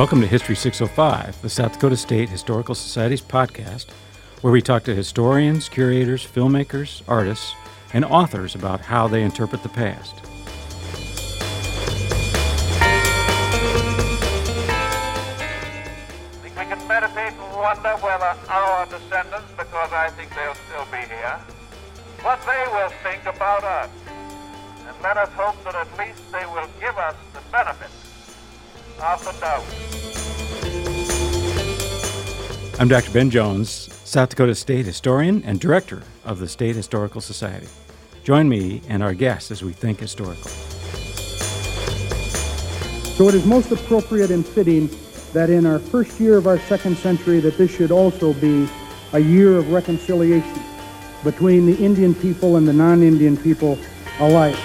Welcome to History 605, the South Dakota State Historical Society's podcast, where we talk to historians, curators, filmmakers, artists, and authors about how they interpret the past. We can meditate and wonder whether our descendants, because I think they'll still be here, what they will think about us. And let us hope that at least they will give us the doubt. I'm Dr. Ben Jones, South Dakota State historian and director of the State Historical Society. Join me and our guests as we think historical. So it is most appropriate and fitting that in our first year of our second century that this should also be a year of reconciliation between the Indian people and the non-Indian people alike.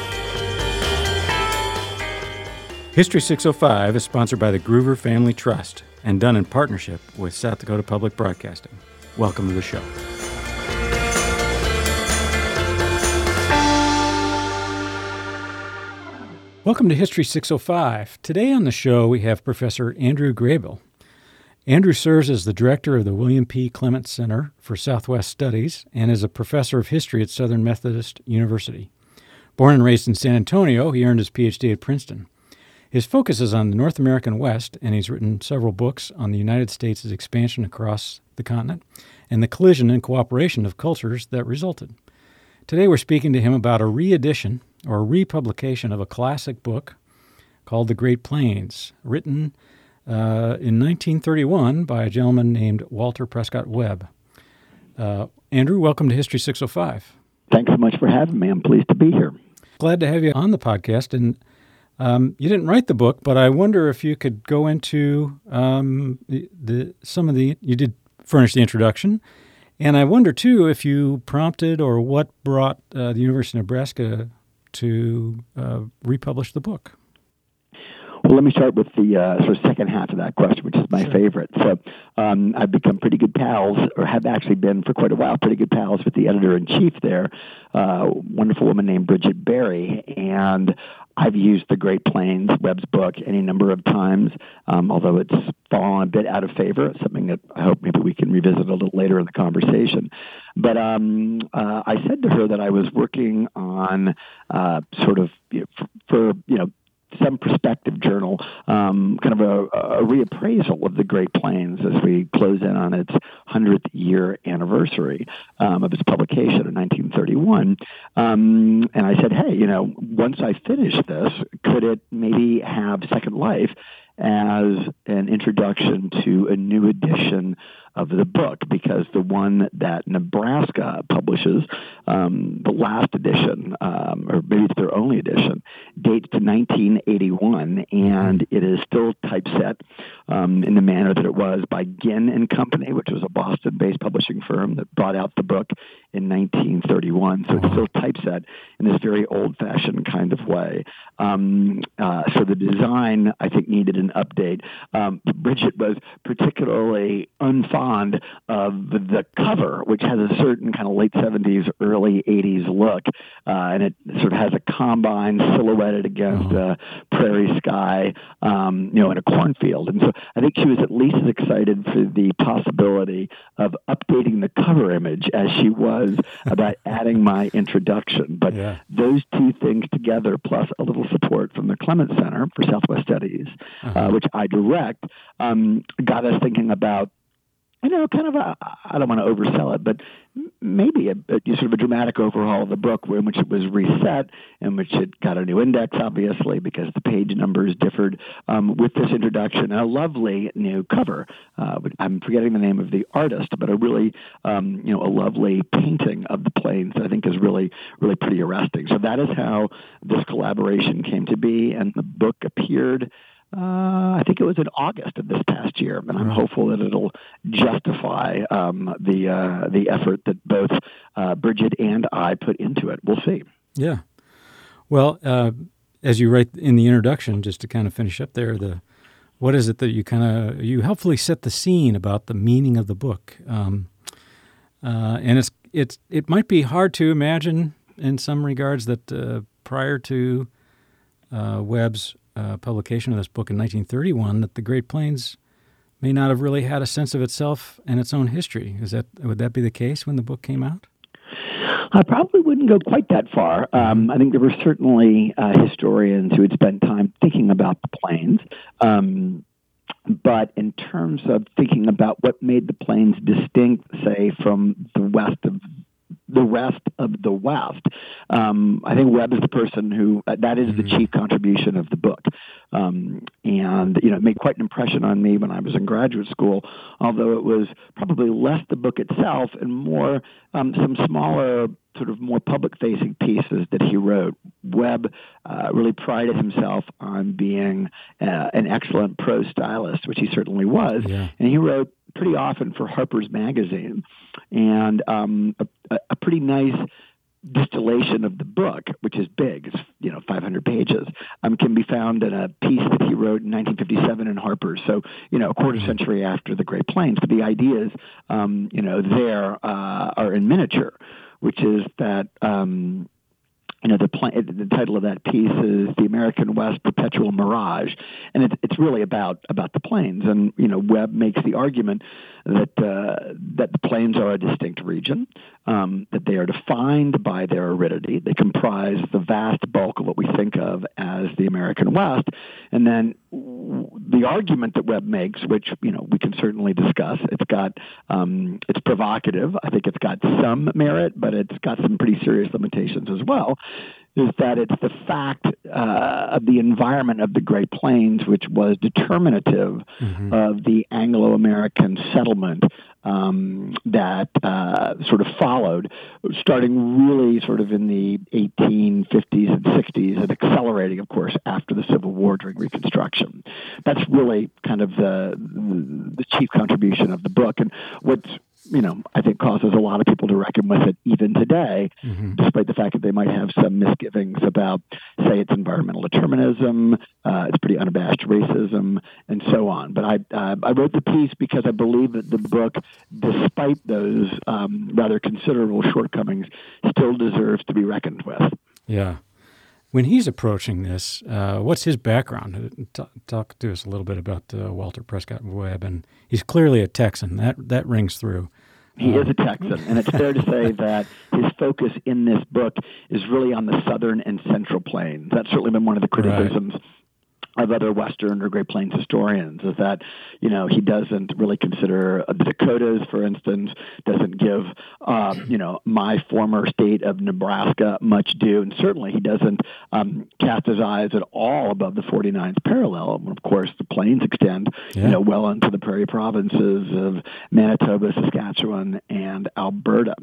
History 605 is sponsored by the Groover Family Trust and done in partnership with South Dakota Public Broadcasting. Welcome to the show. Welcome to History 605. Today on the show, we have Professor Andrew Graybill. Andrew serves as the director of the William P. Clement Center for Southwest Studies and is a professor of history at Southern Methodist University. Born and raised in San Antonio, he earned his PhD at Princeton. His focus is on the North American West, and he's written several books on the United States' expansion across the continent and the collision and cooperation of cultures that resulted. Today, we're speaking to him about a reedition or republication of a classic book called The Great Plains, written uh, in 1931 by a gentleman named Walter Prescott Webb. Uh, Andrew, welcome to History 605. Thanks so much for having me. I'm pleased to be here. Glad to have you on the podcast. And um, you didn't write the book, but I wonder if you could go into um, the, the some of the you did furnish the introduction, and I wonder too if you prompted or what brought uh, the University of Nebraska to uh, republish the book. Well, let me start with the uh, sort of second half of that question, which is my Sure. favorite. So, um, I've become pretty good pals, or have actually been for quite a while, pretty good pals with the editor in chief there, uh, wonderful woman named Bridget Barry, and I've used the Great Plains Webb's book any number of times, um, although it's fallen a bit out of favor. Something that I hope maybe we can revisit a little later in the conversation. But um, uh, I said to her that I was working on uh, sort of you know, for, for you know some prospective journal, um, kind of a, a reappraisal of the Great Plains as we close in on its 100th year anniversary um, of its publication in 1931. Um, and I said, hey, you know, once I finish this, could it maybe have second life as an introduction to a new edition of the book because the one that Nebraska publishes, um, the last edition, um, or maybe it's their only edition, dates to 1981, and it is still typeset um, in the manner that it was by Ginn and Company, which was a Boston-based publishing firm that brought out the book in 1931. So it's still typeset in this very old-fashioned kind of way. Um, uh, so the design, I think, needed an update. Um, Bridget was particularly unfond of the cover, which has a certain kind of late 70s, early 80s look, uh, and it sort of has a combine silhouetted against a prairie sky, um, you know, in a cornfield. And so I think she was at least as excited for the possibility of updating the cover image as she was about adding my introduction. But Yeah. Those two things together, plus a little support from the Clement Center for Southwest Studies, uh, which I direct, um, got us thinking about you know, kind of a, I don't want to oversell it, but maybe a, a sort of a dramatic overhaul of the book in which it was reset, and which it got a new index, obviously, because the page numbers differed um, with this introduction and a lovely new cover. Uh, I'm forgetting the name of the artist, but a really, um, you know, a lovely painting of the plains that I think is really, really pretty arresting. So that is how this collaboration came to be, and the book appeared uh, I think it was in August of this past year, and I'm hopeful that it'll justify um, the uh, the effort that both uh, Bridget and I put into it. We'll see. Yeah. Well, uh, as you write in the introduction, just to kind of finish up there, the what is it that you kind of you helpfully set the scene about the meaning of the book, um, uh, and it's it's it might be hard to imagine in some regards that uh, prior to uh, Webb's uh, publication of this book in 1931 that the Great Plains may not have really had a sense of itself and its own history. Is that would that be the case when the book came out? I probably wouldn't go quite that far. Um, I think there were certainly uh, historians who had spent time thinking about the plains. Um, but in terms of thinking about what made the plains distinct, say, from the west of the rest of the West. Um, I think Webb is the person who uh, that is the mm-hmm. chief contribution of the book, um, and you know it made quite an impression on me when I was in graduate school. Although it was probably less the book itself and more um, some smaller sort of more public-facing pieces that he wrote. Webb uh, really prided himself on being uh, an excellent prose stylist, which he certainly was, yeah. and he wrote pretty often for Harper's Magazine, and um, a, a pretty nice distillation of the book, which is big, it's you know 500 pages, um, can be found in a piece that he wrote in 1957 in Harper's. So you know a quarter mm-hmm. century after the Great Plains. But the ideas, um, you know, there uh, are in miniature, which is that. Um, you know the, the title of that piece is the American West Perpetual Mirage, and it's it's really about about the plains. And you know Webb makes the argument that uh, that the plains are a distinct region, um, that they are defined by their aridity. They comprise the vast bulk of what we think of as the American West, and then the argument that Webb makes, which you know we can certainly discuss, it's got um, it's provocative. I think it's got some merit, but it's got some pretty serious limitations as well is that it's the fact uh, of the environment of the Great Plains which was determinative mm-hmm. of the Anglo American settlement um, that uh, sort of followed, starting really sort of in the 1850s and 60s and accelerating, of course, after the Civil War during Reconstruction. That's really kind of the, the chief contribution of the book. And what's you know, I think causes a lot of people to reckon with it even today, mm-hmm. despite the fact that they might have some misgivings about, say, its environmental determinism, uh, its pretty unabashed racism, and so on. But I, uh, I wrote the piece because I believe that the book, despite those um, rather considerable shortcomings, still deserves to be reckoned with. Yeah. When he's approaching this, uh, what's his background? Talk, talk, to us a little bit about uh, Walter Prescott Webb, and he's clearly a Texan. That that rings through. He is a um, Texan, and it's fair to say that his focus in this book is really on the southern and central plains. That's certainly been one of the criticisms right of other Western or Great Plains historians is that, you know, he doesn't really consider the Dakotas, for instance, doesn't give, um, you know, my former state of Nebraska much due, and certainly he doesn't um, cast his eyes at all above the 49th parallel. And of course, the plains extend, yeah. you know, well into the prairie provinces of Manitoba, Saskatchewan, and Alberta.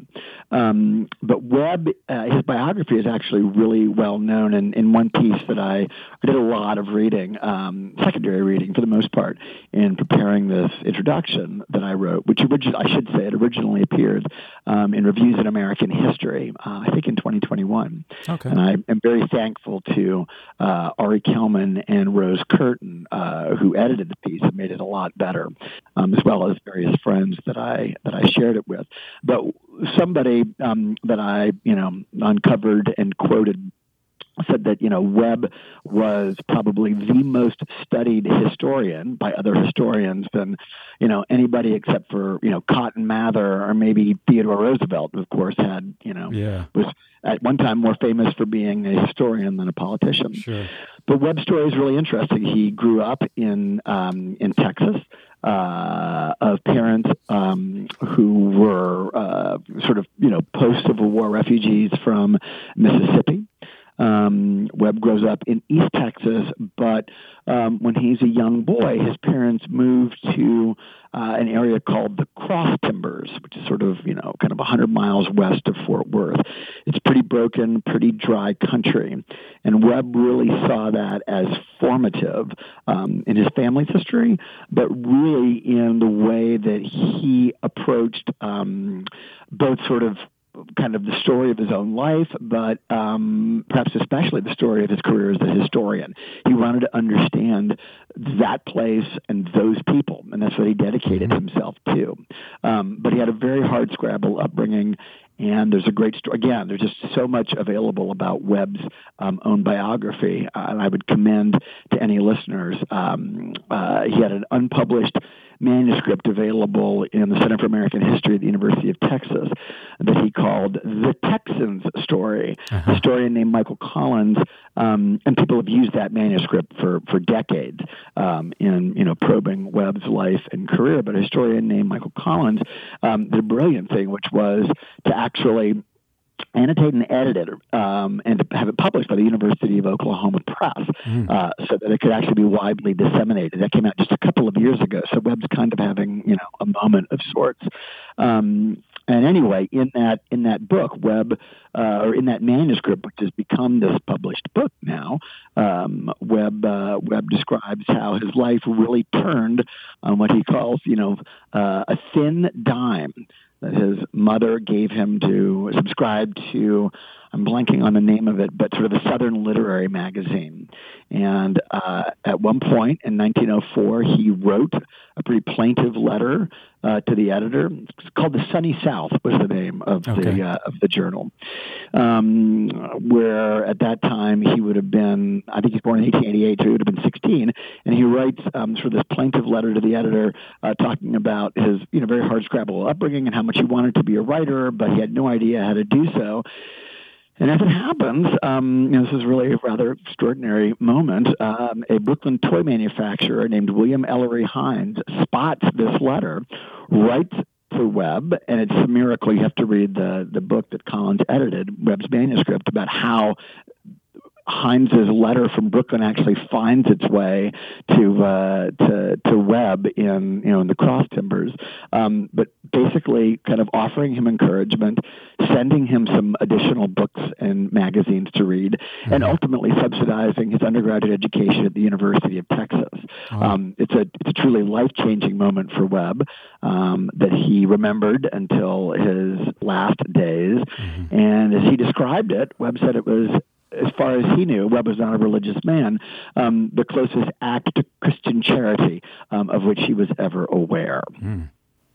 Um, but Webb, uh, his biography is actually really well known, and in one piece that I, I did a lot of reading reading, um, secondary reading for the most part, in preparing this introduction that I wrote, which origi- I should say it originally appeared um, in Reviews in American History, uh, I think in 2021. Okay. And I am very thankful to uh, Ari Kelman and Rose Curtin, uh, who edited the piece and made it a lot better, um, as well as various friends that I that I shared it with. But somebody um, that I, you know, uncovered and quoted said that you know Webb was probably the most studied historian by other historians than you know anybody except for you know Cotton Mather or maybe Theodore Roosevelt, of course, had you know yeah. was at one time more famous for being a historian than a politician. Sure. But Webb's story is really interesting. He grew up in um, in Texas. Uh, of parents um, who were uh, sort of, you know, post Civil War refugees from Mississippi. Um, Webb grows up in East Texas, but um, when he's a young boy, his parents moved to uh, an area called the Cross Timbers, which is sort of, you know, kind of 100 miles west of Fort Worth. It's pretty broken, pretty dry country. And Webb really saw that as formative um, in his family's history, but really in the way that he approached um, both sort of kind of the story of his own life, but um, perhaps especially the story of his career as a historian. He wanted to understand that place and those people, and that's what he dedicated mm-hmm. himself to. Um, but he had a very hard scrabble upbringing, And there's a great story. Again, there's just so much available about Webb's um, own biography, uh, and I would commend to any listeners. Um, uh, he had an unpublished manuscript available in the Center for American History at the University of Texas that he called The Texans Story. Uh-huh. A historian named Michael Collins, um, and people have used that manuscript for, for decades um, in you know probing Webb's life and career. But a historian named Michael Collins um, did a brilliant thing, which was to actually annotate and edit it um, and to have it published by the University of Oklahoma Press mm. uh, so that it could actually be widely disseminated. That came out just a couple of years ago. So Webb's kind of having, you know, a moment of sorts. Um, and anyway, in that in that book, Webb, uh, or in that manuscript, which has become this published book now, um, Webb uh, Webb describes how his life really turned on what he calls, you know, uh, a thin dime that his mother gave him to subscribe to. I'm blanking on the name of it, but sort of a Southern literary magazine. And uh, at one point in 1904, he wrote a pretty plaintive letter uh, to the editor. It's called "The Sunny South" was the name of okay. the uh, of the journal. Um, where at that time he would have been, I think he's born in 1888, so he would have been 16, and he writes um, sort of this plaintive letter to the editor, uh, talking about his you know very hard scrabble upbringing and how much he wanted to be a writer, but he had no idea how to do so. And as it happens, um, you know, this is really a rather extraordinary moment. Um, a Brooklyn toy manufacturer named William Ellery Hinds spots this letter, writes to Webb, and it's a miracle. You have to read the the book that Collins edited, Webb's manuscript, about how Hinds's letter from Brooklyn actually finds its way to uh, to to Webb in you know in the cross timbers, um, but basically kind of offering him encouragement, sending him some additional books and magazines to read, mm-hmm. and ultimately subsidizing his undergraduate education at the University of Texas. Um, it's a it's a truly life changing moment for Webb um, that he remembered until his last days, mm-hmm. and as he described it, Webb said it was as far as he knew, Webb was not a religious man, um, the closest act to Christian charity um, of which he was ever aware. Hmm.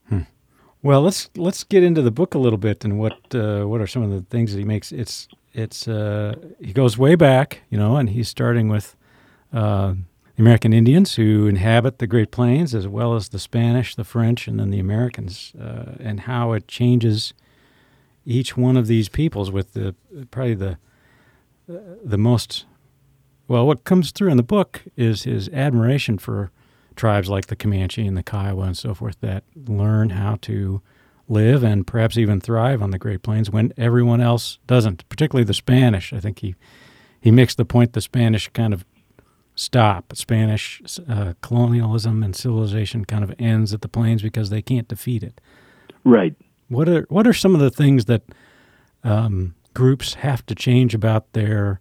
Hmm. Well, let's let's get into the book a little bit and what uh, what are some of the things that he makes. It's it's uh, he goes way back, you know, and he's starting with uh, the American Indians who inhabit the Great Plains, as well as the Spanish, the French, and then the Americans, uh, and how it changes each one of these peoples with the probably the the most well, what comes through in the book is his admiration for tribes like the Comanche and the Kiowa and so forth that learn how to live and perhaps even thrive on the Great Plains when everyone else doesn't, particularly the Spanish. I think he, he makes the point the Spanish kind of stop. Spanish uh, colonialism and civilization kind of ends at the plains because they can't defeat it. Right. What are what are some of the things that um, groups have to change about their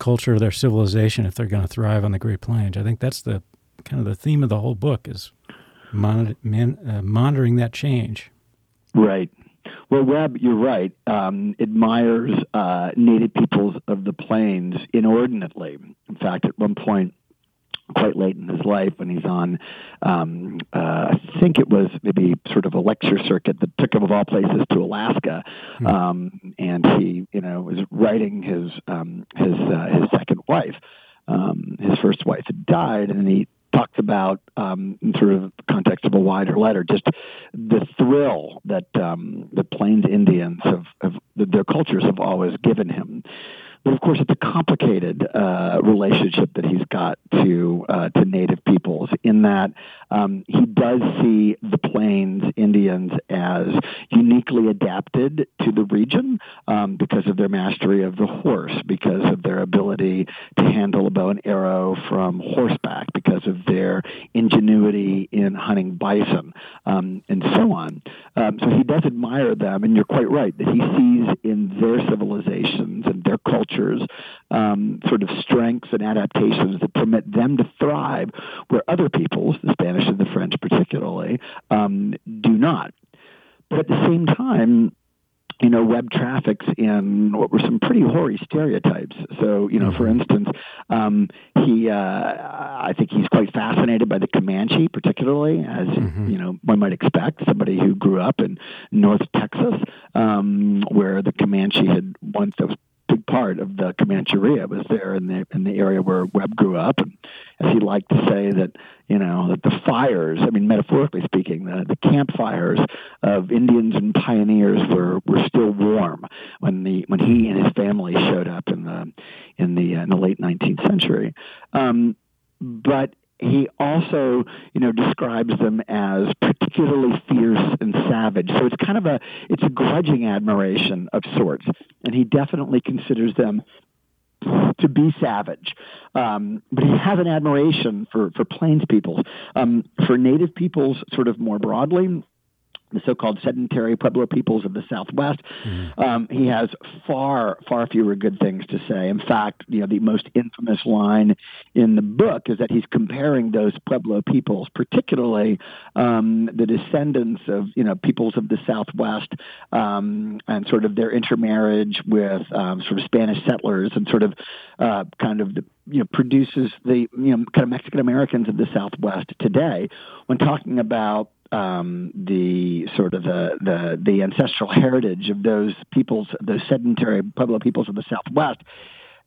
culture, their civilization, if they're going to thrive on the Great Plains. I think that's the kind of the theme of the whole book is man, uh, monitoring that change. Right. Well, Webb, you're right. Um, admires uh, native peoples of the plains inordinately. In fact, at one point, quite late in his life when he's on, um, uh, I think it was maybe sort of a lecture circuit that took him of all places to Alaska, hmm. um, and he, you know, was writing his um, his uh, his second wife. Um, his first wife had died, and he talked about um, in sort of context of a wider letter, just the thrill that um, the Plains Indians have, have their cultures have always given him. But of course, it's a complicated uh, relationship that he's got to uh, to Native peoples. In that um, he does see the Plains Indians as uniquely adapted to the region um, because of their mastery of the horse, because of their ability to handle a bow and arrow from horseback, because of their ingenuity in hunting bison, um, and so on. Um, so he does admire them, and you're quite right that he sees in their civilizations and their culture cultures, um, sort of strengths and adaptations that permit them to thrive where other peoples, the Spanish and the French particularly, um, do not. But at the same time, you know, Webb traffics in what were some pretty hoary stereotypes. So, you know, for Mm-hmm. instance, um, he, uh, I think he's quite fascinated by the Comanche, particularly, as Mhm. you know, one might expect. Somebody who grew up in North Texas, um, where the Comanche had once that was part of the Comancheria was there in the in the area where Webb grew up, and as he liked to say that you know that the fires, I mean metaphorically speaking, the, the campfires of Indians and pioneers were were still warm when the when he and his family showed up in the in the in the late 19th century. Um, but he also, you know, describes them as particularly fierce and savage. So it's kind of a it's a grudging admiration of sorts, and he definitely considers them to be savage. Um, but he has an admiration for for plains peoples, um, for native peoples, sort of more broadly. The so-called sedentary Pueblo peoples of the Southwest. Um, he has far, far fewer good things to say. In fact, you know, the most infamous line in the book is that he's comparing those Pueblo peoples, particularly um, the descendants of, you know, peoples of the Southwest, um, and sort of their intermarriage with um, sort of Spanish settlers, and sort of uh, kind of the you know produces the you know kind of Mexican Americans of the Southwest today. When talking about um, the sort of the, the the ancestral heritage of those peoples, those sedentary Pueblo peoples of the Southwest,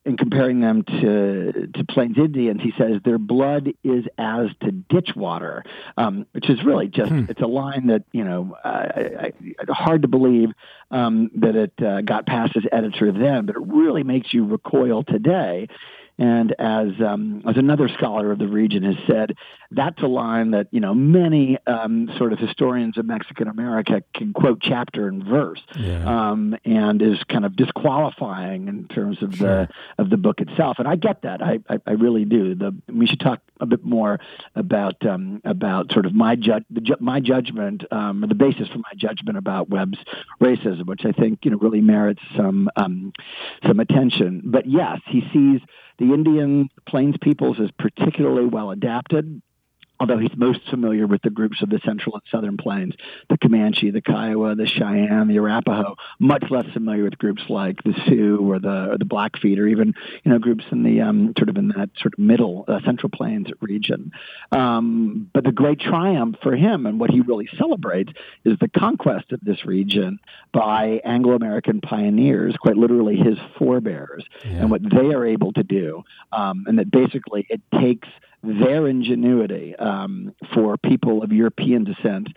and comparing them to to Plains Indians, he says their blood is as to ditch water, um, which is really just it's a line that you know uh, I, I, hard to believe um, that it uh, got past his editor then, but it really makes you recoil today. And as um, as another scholar of the region has said, that's a line that you know many um, sort of historians of Mexican America can quote chapter and verse, Yeah. um, and is kind of disqualifying in terms of Sure. the of the book itself. And I get that. I, I, I really do. The we should talk a bit more about um, about sort of my ju- the ju- my judgment, um, or the basis for my judgment about Webb's racism, which I think you know really merits some um, some attention. But yes, he sees the Indian Plains peoples as particularly well adapted. Although he's most familiar with the groups of the central and southern plains, the Comanche, the Kiowa, the Cheyenne, the Arapaho, much less familiar with groups like the Sioux or the or the Blackfeet, or even you know groups in the um, sort of in that sort of middle uh, central plains region. Um, but the great triumph for him and what he really celebrates is the conquest of this region by Anglo-American pioneers, quite literally his forebears, Yeah. and what they are able to do, um, and that basically it takes their ingenuity um, for people of European descent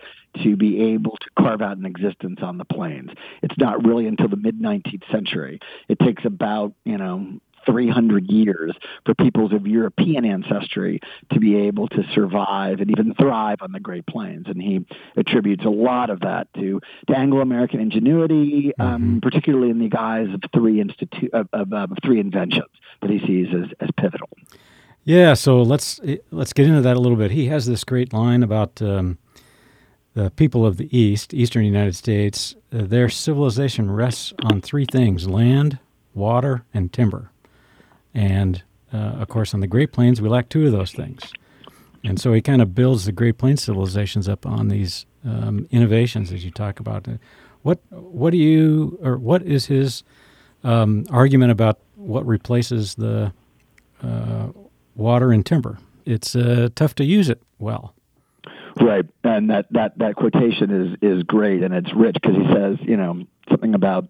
to be able to carve out an existence on the plains. It's not really until the mid 19th century. It takes about, you know, 300 years for peoples of European ancestry to be able to survive and even thrive on the Great Plains. And he attributes a lot of that to, to Anglo-American ingenuity, um, particularly in the guise of three institu- of, of, of three inventions that he sees as, as pivotal. Yeah, so let's let's get into that a little bit. He has this great line about um, the people of the East, Eastern United States. Uh, their civilization rests on three things: land, water, and timber. And uh, of course, on the Great Plains, we lack two of those things. And so he kind of builds the Great Plains civilizations up on these um, innovations, as you talk about. Uh, What what do you or what is his um, argument about what replaces the uh, water and timber? It's uh, tough to use it well. Right, and that that that quotation is is great, and it's rich because he says, you know, something about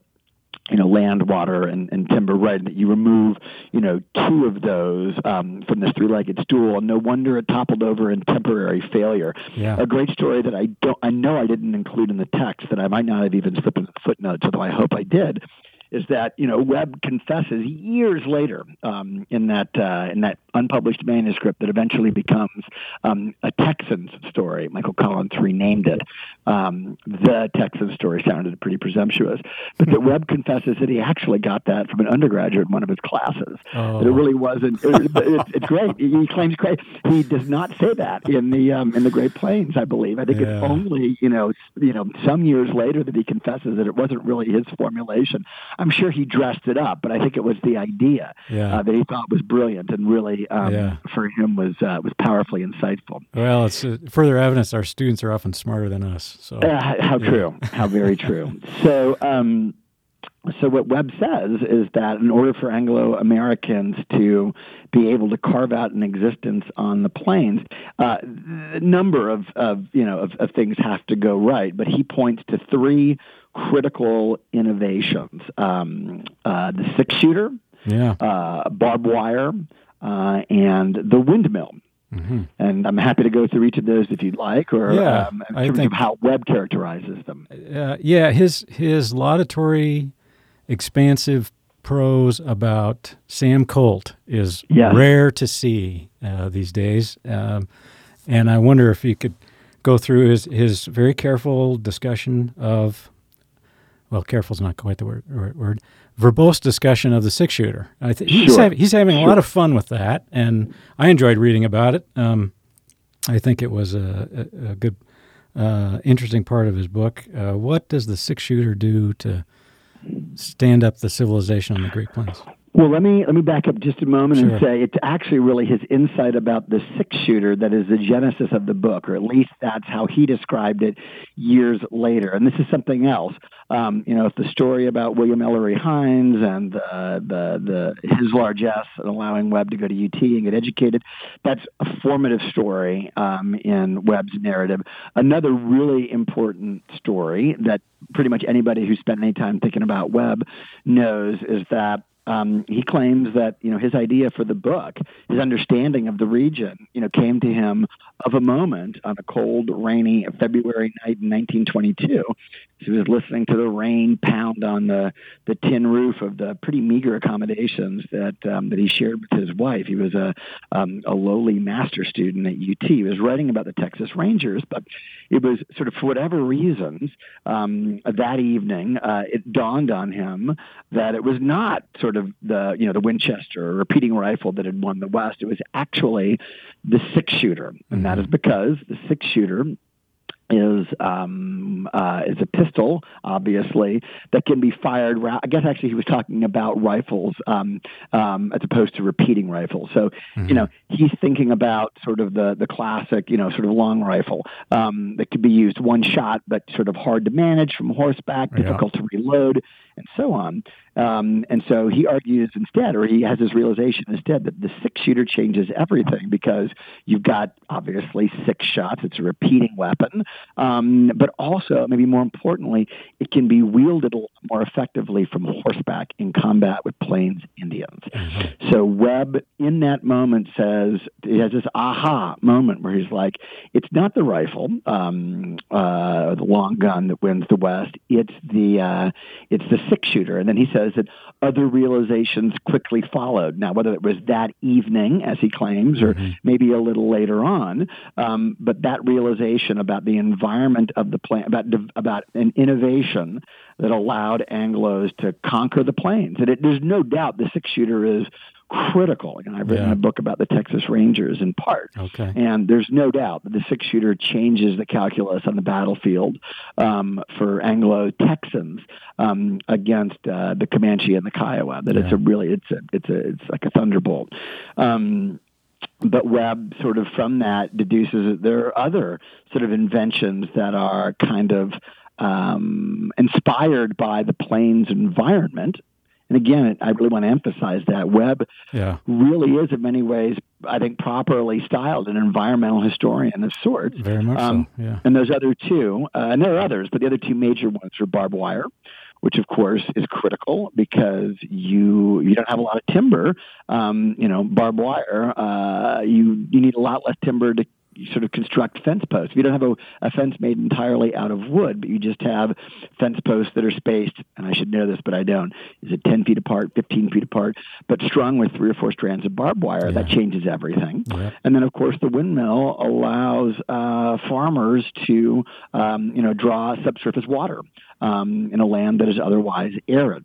you know land, water, and, and timber. Right, that you remove you know two of those um, from this three-legged stool, and no wonder it toppled over in temporary failure. Yeah. A great story that I don't, I know I didn't include in the text that I might not have even slipped in the footnotes, although I hope I did. Is that you know Webb confesses years later um, in that uh, in that unpublished manuscript that eventually becomes um, a Texans story. Michael Collins renamed it. Um, the Texans story sounded pretty presumptuous, but that Webb confesses that he actually got that from an undergraduate in one of his classes. Oh. That it really wasn't. It, it's, it's great. He claims great. He does not say that in the um, in the Great Plains. I believe. I think Yeah. it's only you know you know some years later that he confesses that it wasn't really his formulation. I'm sure he dressed it up, but I think it was the idea Yeah. uh, that he thought was brilliant and really um, Yeah. for him was uh, was powerfully insightful. Well, it's uh, further evidence our students are often smarter than us. So Uh, how true. How very true. So, um, so what Webb says is that in order for Anglo Americans to be able to carve out an existence on the plains, uh, a number of, of you know of, of, things have to go right. But he points to three critical innovations: um, uh, the six shooter, yeah. uh, barbed wire, uh, and the windmill. Mm-hmm. And I'm happy to go through each of those if you'd like, or yeah, um, in terms think, of how Webb characterizes them. Uh, yeah, his his laudatory, expansive prose about Sam Colt is yes. rare to see uh, these days, um, and I wonder if you could go through his his very careful discussion of. Well, careful is not quite the word, word verbose discussion of the six shooter. I think he's, sure. ha- he's having sure. a lot of fun with that, and I enjoyed reading about it. Um, I think it was a, a, a good, uh, interesting part of his book. Uh, what does the six shooter do to stand up the civilization on the Great Plains? Well, let me let me back up just a moment sure. and say it's actually really his insight about the six shooter that is the genesis of the book, or at least that's how he described it years later. And this is something else. Um, you know, it's the story about William Ellery Hinds and uh, the the his largesse and allowing Webb to go to UT and get educated. That's a formative story um, in Webb's narrative. Another really important story that pretty much anybody who spent any time thinking about Webb knows is that um, he claims that you know his idea for the book, his understanding of the region, you know, came to him of a moment on a cold, rainy February night in 1922. He was listening to the rain pound on the the tin roof of the pretty meager accommodations that um, that he shared with his wife. He was a um, a lowly master student at UT. He was writing about the Texas Rangers, but it was sort of for whatever reasons um, that evening uh, it dawned on him that it was not sort of the you know the Winchester repeating rifle that had won the West. It was actually the six shooter, and that is mm-hmm. because the six shooter is um, uh, is a pistol, obviously, that can be fired. Ra- I guess actually he was talking about rifles um, um, as opposed to repeating rifles. So mm-hmm. you know he's thinking about sort of the the classic you know sort of long rifle um, that could be used one shot, but sort of hard to manage from horseback, difficult yeah. to reload, and so on. Um, and so he argues instead, or he has his realization instead, that the six shooter changes everything because you've got obviously six shots. It's a repeating weapon. Um, but also, maybe more importantly, it can be wielded more effectively from horseback in combat with Plains Indians. Mm-hmm. So Webb, in that moment, says, he has this aha moment where he's like, it's not the rifle, um, uh, the long gun that wins the West. It's the, uh, it's the six shooter. And then he says, that other realizations quickly followed. Now, whether it was that evening, as he claims, or mm-hmm. maybe a little later on, um, but that realization about the environment of the plant, about about an innovation that allowed Anglo's to conquer the plains. And it, there's no doubt the six shooter is critical. And I've written yeah. a book about the Texas Rangers in part. Okay. And there's no doubt that the six shooter changes the calculus on the battlefield um, for Anglo Texans um, against uh, the Comanche and the Kiowa. That yeah. it's a really it's a it's a it's like a thunderbolt. Um, but Webb sort of from that deduces that there are other sort of inventions that are kind of um, inspired by the plains environment and again, I really want to emphasize that Webb yeah. really is, in many ways, I think, properly styled an environmental historian of sorts. Very much um, so. Yeah. And those other two, uh, and there are others, but the other two major ones are barbed wire, which of course is critical because you you don't have a lot of timber. Um, you know, barbed wire. Uh, you you need a lot less timber to sort of construct fence posts. If you don't have a, a, fence made entirely out of wood, but you just have fence posts that are spaced, and I should know this, but I don't, is it 10 feet apart, 15 feet apart, but strung with three or four strands of barbed wire, yeah. that changes everything. Yeah. And then, of course, the windmill allows uh, farmers to, um, you know, draw subsurface water um, in a land that is otherwise arid.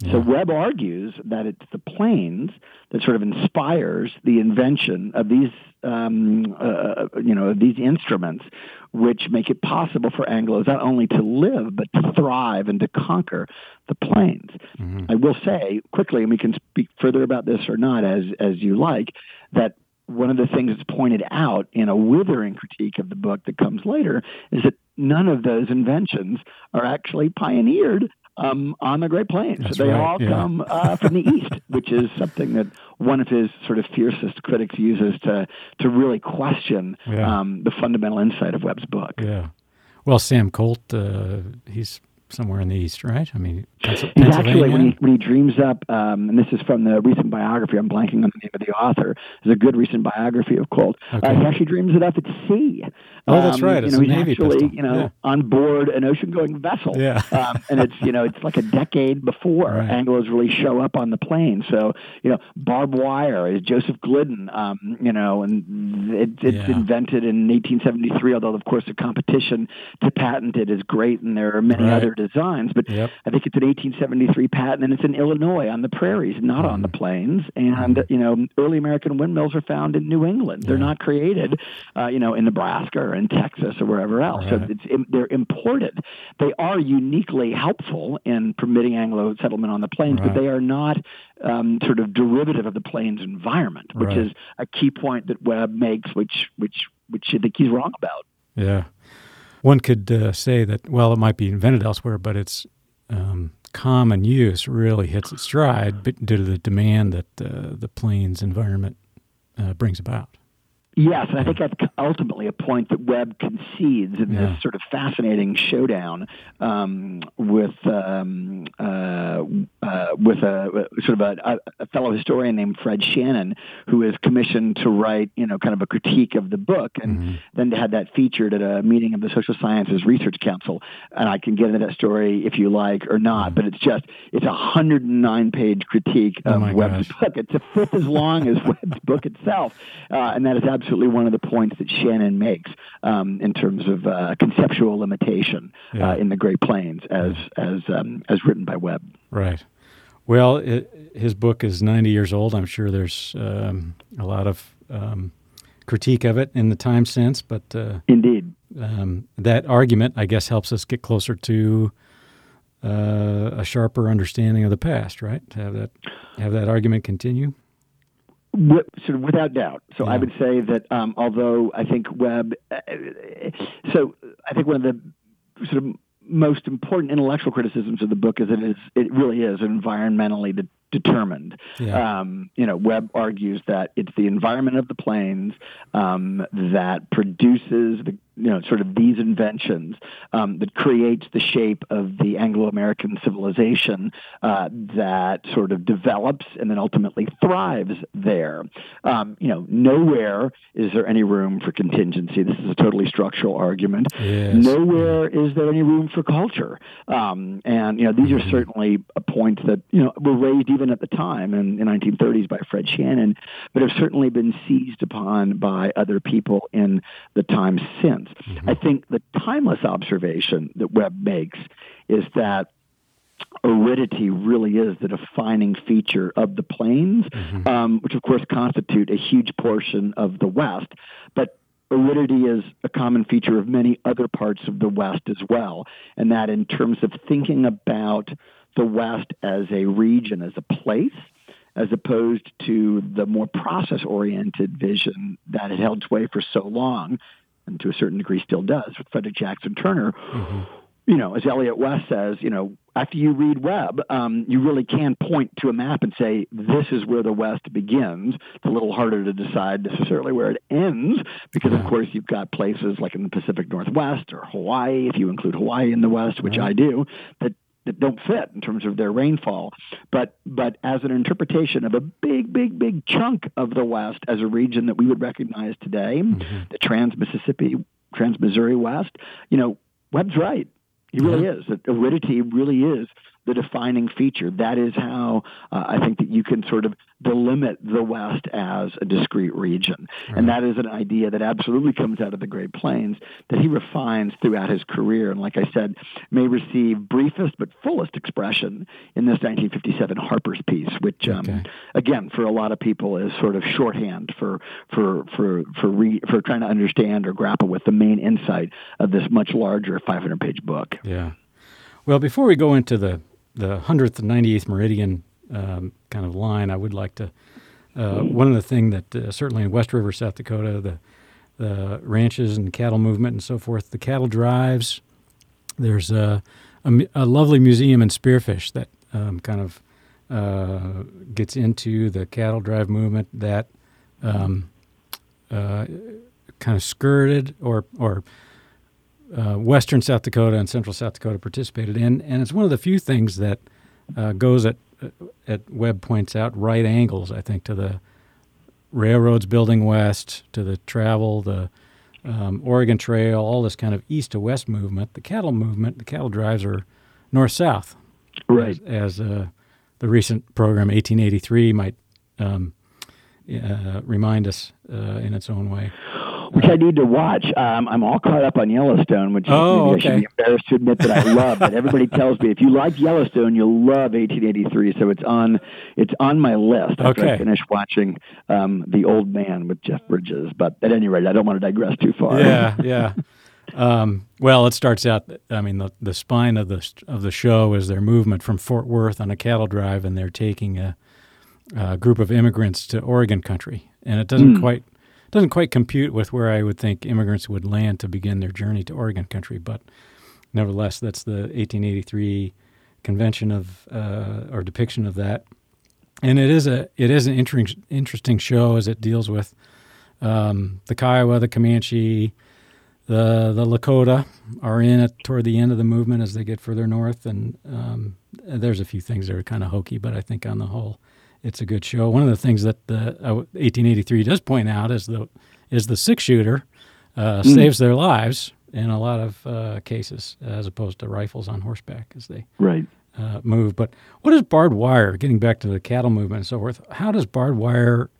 Yeah. So Webb argues that it's the plains that sort of inspires the invention of these, um, uh, you know, these instruments, which make it possible for Anglos not only to live but to thrive and to conquer the plains. Mm-hmm. I will say quickly, and we can speak further about this or not as as you like, that one of the things that's pointed out in a withering critique of the book that comes later is that none of those inventions are actually pioneered um, on the Great Plains. That's they right, all yeah. come uh, from the east, which is something that one of his sort of fiercest critics uses to to really question Yeah. um, the fundamental insight of Webb's book. Yeah. Well, Sam Colt, uh, he's somewhere in the east, right? I mean, He's actually when he, when he dreams up, um, and this is from the recent biography. I'm blanking on the name of the author. There's a good recent biography of Colt. Okay. Uh, he actually dreams it up at sea. Oh, that's Um, right. You know, he's Navy actually pistol. you know Yeah. on board an ocean-going vessel. Yeah. um, and it's you know it's like a decade before Right. Anglos really show up on the plane. So you know, barbed wire is Joseph Glidden. Um, you know, and it, it's Yeah. invented in 1873. Although of course the competition to patent it is great, and there are many Right. other designs. But Yep. I think it's an 1873 patent, and it's in Illinois on the prairies, not on the plains. And you know, early American windmills are found in New England. They're Yeah. not created, uh, you know, in Nebraska or in Texas or wherever else. So Right. it's im- they're imported. They are uniquely helpful in permitting Anglo settlement on the plains, Right. but they are not um, sort of derivative of the plains environment, which Right. is a key point that Webb makes, which which which I think he's wrong about. Yeah. One could uh, say that, well, it might be invented elsewhere, but its um, common use really hits its stride due to the demand that uh, the plains environment uh, brings about. Yes, and I think that's ultimately a point that Webb concedes in Yeah. this sort of fascinating showdown um, with um, uh, uh, with a sort of a, a fellow historian named Fred Shannon, who is commissioned to write, you know, kind of a critique of the book, and then had that featured at a meeting of the Social Sciences Research Council. And I can get into that story if you like or not, but it's just it's a 109 page critique Oh of my Webb's gosh. book. It's a fifth as long as Webb's book itself, uh, and that is absolutely one of the points that Shannon makes um, in terms of uh, conceptual limitation Yeah. uh, in the Great Plains, as as um, as written by Webb. Right. Well, it, his book is 90 years old. I'm sure there's um, a lot of um, critique of it in the time since, but uh, Indeed. um, that argument, I guess, helps us get closer to uh, a sharper understanding of the past, right? To have that have that argument continue. Wi- sort of without doubt. So I would say that um, although I think Webb, uh, so I think one of the sort of most important intellectual criticisms of the book is that it is it really is environmentally de- determined. Yeah. Um, you know, Webb argues that it's the environment of the plains um, that produces the you know sort of these inventions um, that creates the shape of the Anglo-American civilization uh, that sort of develops and then ultimately thrives there. Um, you know, nowhere is there any room for contingency. This is a totally structural argument. Yes. Nowhere is there any room for culture. Um, and you know, these are certainly a points that you know were raised even at the time in the 1930s by Fred Shannon, but have certainly been seized upon by other people in the time since. I think the timeless observation that Webb makes is that aridity really is the defining feature of the plains, um, which of course constitute a huge portion of the West. But aridity is a common feature of many other parts of the West as well, and that in terms of thinking about the West as a region, as a place, as opposed to the more process oriented vision that had held sway for so long, and to a certain degree still does with Frederick Jackson Turner. You know, as Elliott West says, you know, after you read Webb, um, you really can point to a map and say, this is where the West begins. It's a little harder to decide necessarily where it ends because, of course, you've got places like in the Pacific Northwest or Hawaii, if you include Hawaii in the West, which I do, that that don't fit in terms of their rainfall. But but as an interpretation of a big, big, big chunk of the West as a region that we would recognize today, mm-hmm. the Trans Mississippi, Trans Missouri West, you know, Webb's right. He really is. Aridity really is the defining feature. That is how uh, I think that you can sort of delimit the West as a discrete region. And that is an idea that absolutely comes out of the Great Plains that he refines throughout his career. And like I said, may receive briefest but fullest expression in this 1957 Harper's piece, which, um, Okay. again, for a lot of people is sort of shorthand for, for, for, for, re, for trying to understand or grapple with the main insight of this much larger 500 page book. Yeah. Well, before we go into the the hundredth and ninety eighth meridian um, kind of line, I would like to. Uh, one of the things that uh, certainly in West River, South Dakota, the the ranches and cattle movement and so forth, the cattle drives. There's a, a, a lovely museum in Spearfish that um, kind of uh, gets into the cattle drive movement that um, uh, kind of skirted or or uh, western South Dakota and central South Dakota participated in, and it's one of the few things that uh, goes at at Webb points out right angles. I think to the railroads building west, to the travel, the um, Oregon Trail, all this kind of east to west movement. The cattle movement, the cattle drives are north south, right? As, as uh, the recent program 1883 might um, uh, remind us uh, in its own way which I need to watch. Um, I'm all caught up on Yellowstone, which oh, maybe okay. I should be embarrassed to admit that I love. but everybody tells me if you like Yellowstone, you'll love 1883. So it's on it's on my list after okay. I finish watching um, The Old Man with Jeff Bridges. But at any rate, I don't want to digress too far. Yeah, yeah. Um, well, it starts out. I mean, the the spine of the of the show is their movement from Fort Worth on a cattle drive, and they're taking a, a group of immigrants to Oregon country, and it doesn't mm. quite doesn't quite compute with where I would think immigrants would land to begin their journey to Oregon country. But nevertheless, that's the 1883 convention of uh, or depiction of that, and it is a it is an interesting interesting show as it deals with um, the Kiowa, the Comanche, the the Lakota are in it toward the end of the movement as they get further north, and um, there's a few things that are kind of hokey, but I think on the whole it's a good show. One of the things that the uh, 1883 does point out is the is the six shooter uh, mm. saves their lives in a lot of uh, cases as opposed to rifles on horseback as they right. Uh, move. But what is barbed wire? Getting back to the cattle movement and so forth, how does barbed wire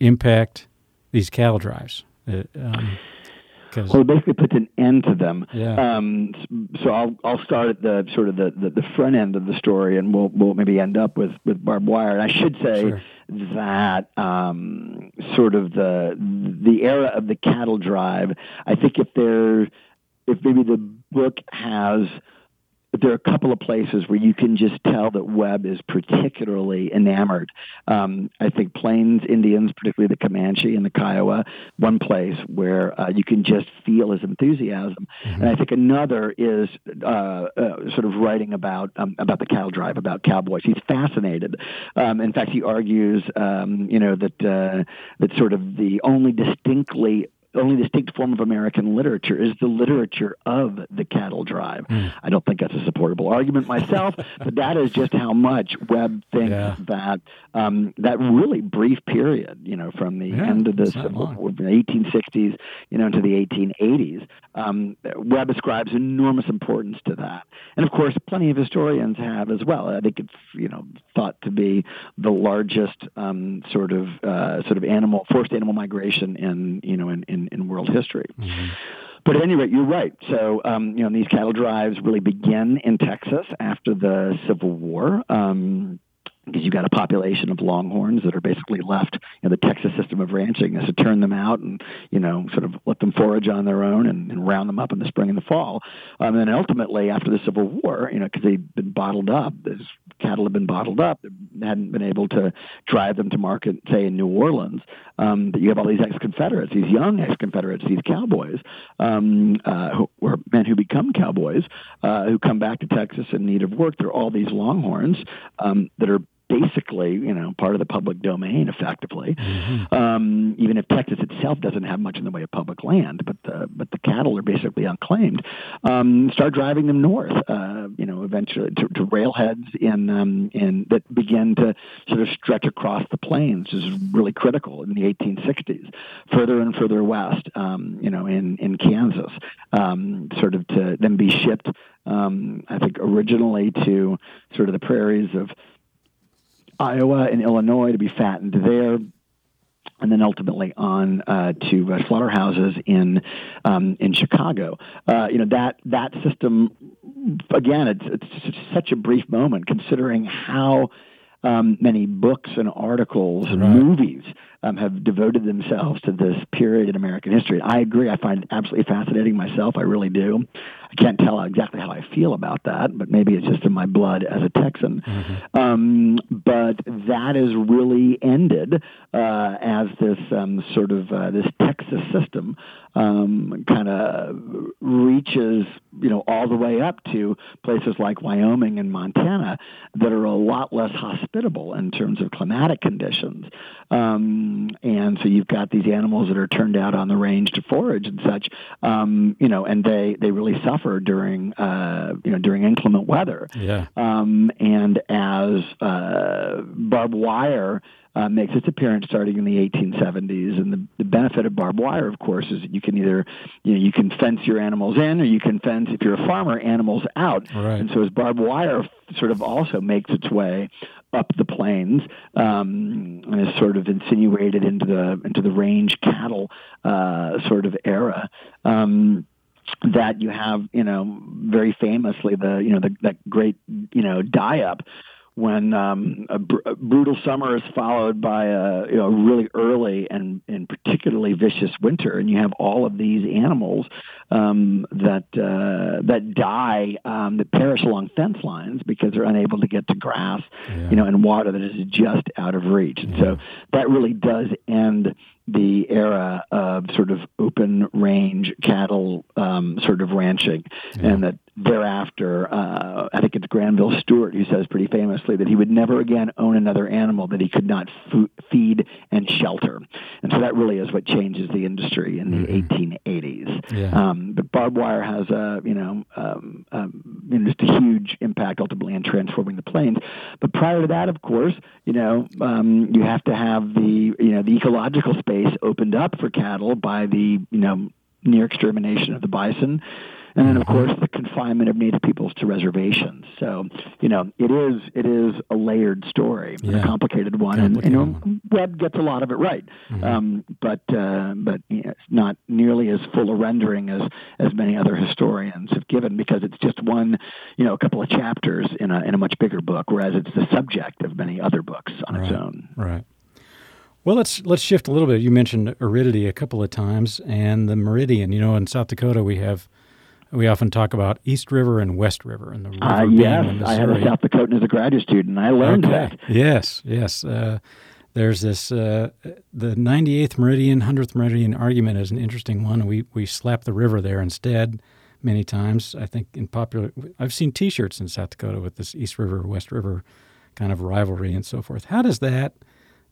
impact these cattle drives? Uh, um, well, it basically puts an end to them. Yeah. Um, so I'll I'll start at the sort of the, the, the, front end of the story, and we'll we'll maybe end up with with barbed wire. And I should say sure. that um, sort of the the era of the cattle drive. I think if there if maybe the book has but there are a couple of places where you can just tell that Webb is particularly enamored. Um, I think Plains Indians, particularly the Comanche and the Kiowa, one place where uh, you can just feel his enthusiasm. Mm-hmm. And I think another is uh, uh, sort of writing about um, about the cattle drive, about cowboys. He's fascinated. Um, in fact, he argues, um, you know, that uh, that sort of the only distinctly only distinct form of American literature is the literature of the cattle drive. Mm. I don't think that's a supportable argument myself, but that is just how much Webb thinks yeah. that um, that really brief period, you know, from the yeah, end of the, the 1860s, you know, into the 1880s, um, Webb ascribes enormous importance to that, and of course, plenty of historians have as well. I think it's you know thought to be the largest um, sort of uh, sort of animal forced animal migration in you know in, in in, world history. Mm-hmm. But at any rate, you're right. So, um, you know, these cattle drives really begin in Texas after the Civil War. Um, because you've got a population of longhorns that are basically left in the Texas system of ranching is to turn them out and you know sort of let them forage on their own and, and round them up in the spring and the fall. Um, and then ultimately after the Civil War, you know, because they'd been bottled up, this cattle had been bottled up, they hadn't been able to drive them to market, say in New Orleans. Um, but you have all these ex-Confederates, these young ex-Confederates, these cowboys, um, uh, who, or men who become cowboys, uh, who come back to Texas in need of work. There are all these longhorns um, that are basically, you know, part of the public domain effectively. Mm-hmm. Um, even if Texas itself doesn't have much in the way of public land, but the but the cattle are basically unclaimed. Um, start driving them north, uh, you know, eventually to, to railheads in um, in that begin to sort of stretch across the plains, which is really critical in the 1860s, further and further west, um, you know, in in Kansas, um, sort of to then be shipped. Um, I think originally to sort of the prairies of Iowa and Illinois to be fattened there and then ultimately on uh, to uh, slaughterhouses in um, in Chicago. Uh, you know that that system again. It's, it's such a brief moment considering how um, many books and articles and right. movies um, have devoted themselves to this period in American history. I agree. I find it absolutely fascinating myself. I really do. I can't tell exactly how I feel about that, but maybe it's just in my blood as a Texan. Mm-hmm. Um, but that is really ended uh, as this um, sort of uh, this Texas system um, kind of reaches, you know, all the way up to places like Wyoming and Montana that are a lot less hospitable in terms of climatic conditions. Um, and so you've got these animals that are turned out on the range to forage and such, um, you know, and they, they really suffer during, uh, you know, during inclement weather. Yeah. Um, and as uh, barbed wire uh, makes its appearance starting in the 1870s. And the, the benefit of barbed wire, of course, is that you can either you know you can fence your animals in, or you can fence if you're a farmer animals out. Right. And so as barbed wire sort of also makes its way up the plains um, and is sort of insinuated into the into the range cattle uh, sort of era. Um, that you have, you know, very famously the, you know, the, that great, you know, die up when um, a, br- a, brutal summer is followed by a you know really early and, and particularly vicious winter, and you have all of these animals um, that uh, that die um, that perish along fence lines because they're unable to get to grass, yeah. you know, and water that is just out of reach. And so that really does end the era of sort of open range cattle um, sort of ranching, yeah. and that thereafter, uh, I think it's Granville Stuart who says pretty famously that he would never again own another animal that he could not f- feed and shelter. And so that really is what changes the industry in the mm-hmm. 1880s. Yeah. Um, but barbed wire has a, you know, um, um, you know, just a huge impact ultimately in transforming the plains. But prior to that, of course, you know, um, you have to have the, you know, the ecological space opened up for cattle by the, you know, near extermination of the bison and then of course the confinement of Native peoples to reservations. So you know it is it is a layered story, yeah. a complicated one, complicated and you know. Webb gets a lot of it right, mm-hmm. um, but uh, but you know, it's not nearly as full a rendering as as many other historians have given because it's just one you know a couple of chapters in a in a much bigger book, whereas it's the subject of many other books on right. its own. Right. Well, let's let's shift a little bit. You mentioned aridity a couple of times, and the meridian. You know, in South Dakota, we have we often talk about East River and West River, and the river uh, yes, I had a South Dakotan as a graduate student. I learned okay. that. Yes, yes. Uh, there's this uh, the 98th meridian, 100th meridian argument is an interesting one. We we slap the river there instead many times. I think in popular, I've seen T-shirts in South Dakota with this East River West River kind of rivalry and so forth. How does that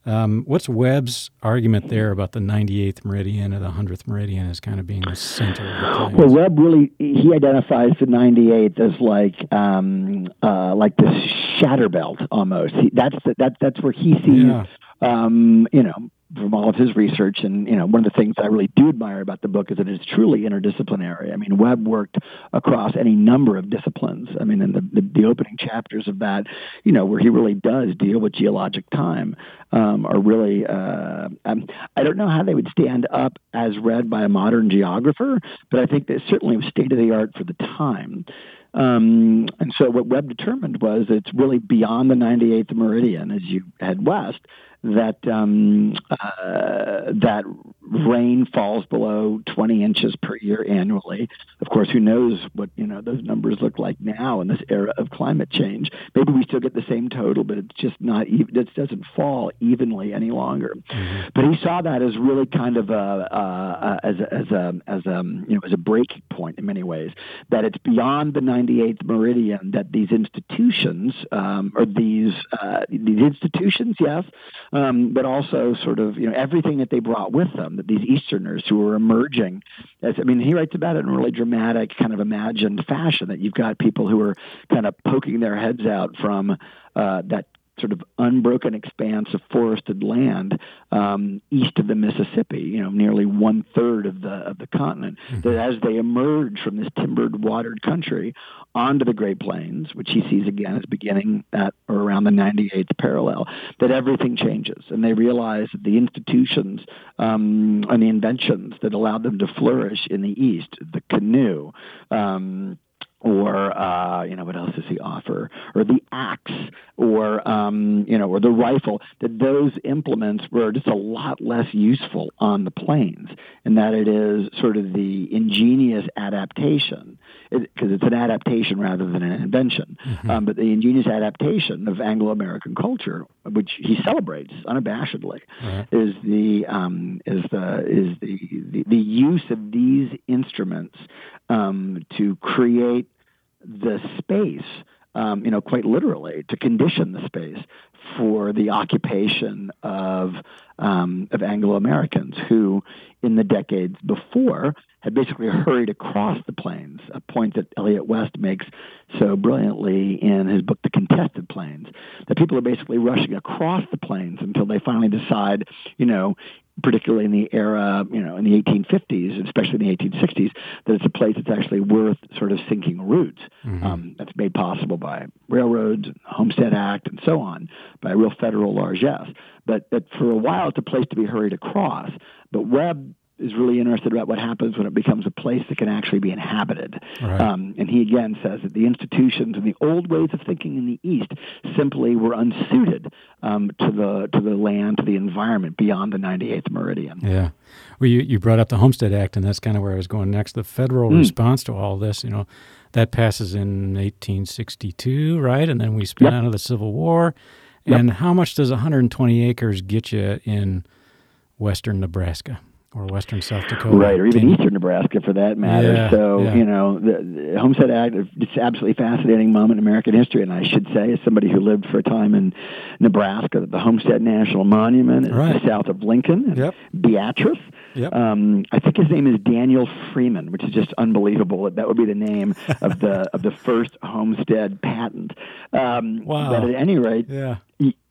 um, what's Webb's argument there about the 98th meridian or the 100th meridian as kind of being the center of the Well, Webb really he identifies the 98th as like um, uh, like this shatter belt almost. He, that's the, that that's where he sees yeah. um, you know from all of his research. And, you know, one of the things I really do admire about the book is that it's truly interdisciplinary. I mean, Webb worked across any number of disciplines. I mean, in the, the, the opening chapters of that, you know, where he really does deal with geologic time, um, are really, uh, I don't know how they would stand up as read by a modern geographer, but I think they certainly was state of the art for the time. Um, and so what Webb determined was it's really beyond the 98th meridian as you head west that um, uh, that rain falls below 20 inches per year annually. Of course, who knows what you know those numbers look like now in this era of climate change? Maybe we still get the same total, but it's just not even. It doesn't fall evenly any longer. Mm-hmm. But he saw that as really kind of a, uh, as a, as a as a you know as a breaking point in many ways. That it's beyond the 98th meridian that these institutions um, or these uh, these institutions, yes, um, but also sort of you know everything that they brought with them. That these Easterners who were emerging, as I mean, he writes about it in a really dramatic, kind of imagined fashion. That you've got people who are kind of poking their heads out from uh, that sort of unbroken expanse of forested land um, east of the Mississippi, you know, nearly one third of the of the continent. Mm-hmm. That as they emerge from this timbered, watered country onto the Great Plains, which he sees again as beginning at or around the 98th parallel, that everything changes, and they realize that the institutions um, and the inventions that allowed them to flourish in the East, the canoe. Um, or uh, you know what else does he offer? Or the axe, or um, you know, or the rifle, that those implements were just a lot less useful on the plains, and that it is sort of the ingenious adaptation, because it, it's an adaptation rather than an invention, mm-hmm. um, but the ingenious adaptation of Anglo-American culture, which he celebrates unabashedly, right. is the um, is the is the, the the use of these instruments um, to create the space um, you know, quite literally, to condition the space for the occupation of um, of Anglo Americans who, in the decades before, had basically hurried across the plains. A point that Elliott West makes so brilliantly in his book, The Contested Plains, that people are basically rushing across the plains until they finally decide, you know, particularly in the era, you know, in the 1850s, especially in the 1860s, that it's a place that's actually worth sort of sinking roots. Mm-hmm. Um, that's made possible by railroads, Homestead Act, and so on, by real federal largesse. But, but for a while, it's a place to be hurried across. But Webb is really interested about what happens when it becomes a place that can actually be inhabited. Right. Um, and he again says that the institutions and the old ways of thinking in the East simply were unsuited um, to the to the land, to the environment beyond the 98th meridian. Yeah. Well, you, you brought up the Homestead Act, and that's kind of where I was going next. The federal mm. response to all this, you know, that passes in 1862, right? And then we spin yep. out of the Civil War. And yep. how much does 120 acres get you in western Nebraska? Or western South Dakota, right, or even eastern Nebraska for that matter. Yeah, so yeah. you know, the, the, Homestead Act it's absolutely fascinating moment in American history, and I should say, as somebody who lived for a time in Nebraska, the Homestead National Monument is right. south of Lincoln, yep. Beatrice. Yep. Um, I think his name is Daniel Freeman, which is just unbelievable. That that would be the name of the of the first homestead patent. Um, wow. But at any rate, yeah.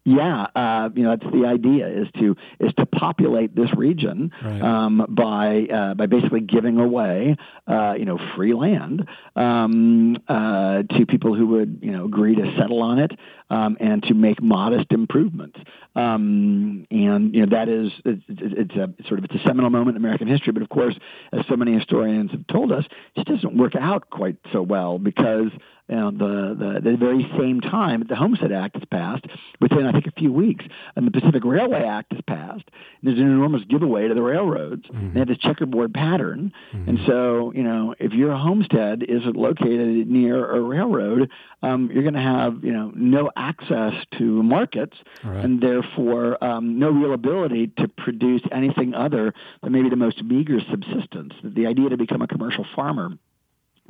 Yeah, uh, you know that's the idea is to is to populate this region right. um, by uh, by basically giving away uh, you know free land um, uh, to people who would you know agree to settle on it um, and to make modest improvements. Um, and you know that is it's, it's, a sort of it's a seminal moment in American history. But of course, as so many historians have told us, it doesn't work out quite so well because you know, the, the, the very same time the Homestead Act is passed, within I think a few weeks, and the Pacific Railway Act is passed. There's an enormous giveaway to the railroads. Mm-hmm. They have this checkerboard pattern, mm-hmm. and so you know if your homestead is located near a railroad, um, you're going to have you know no access to markets, right. and therefore um, no real ability to produce anything other than maybe the most meager subsistence. The idea to become a commercial farmer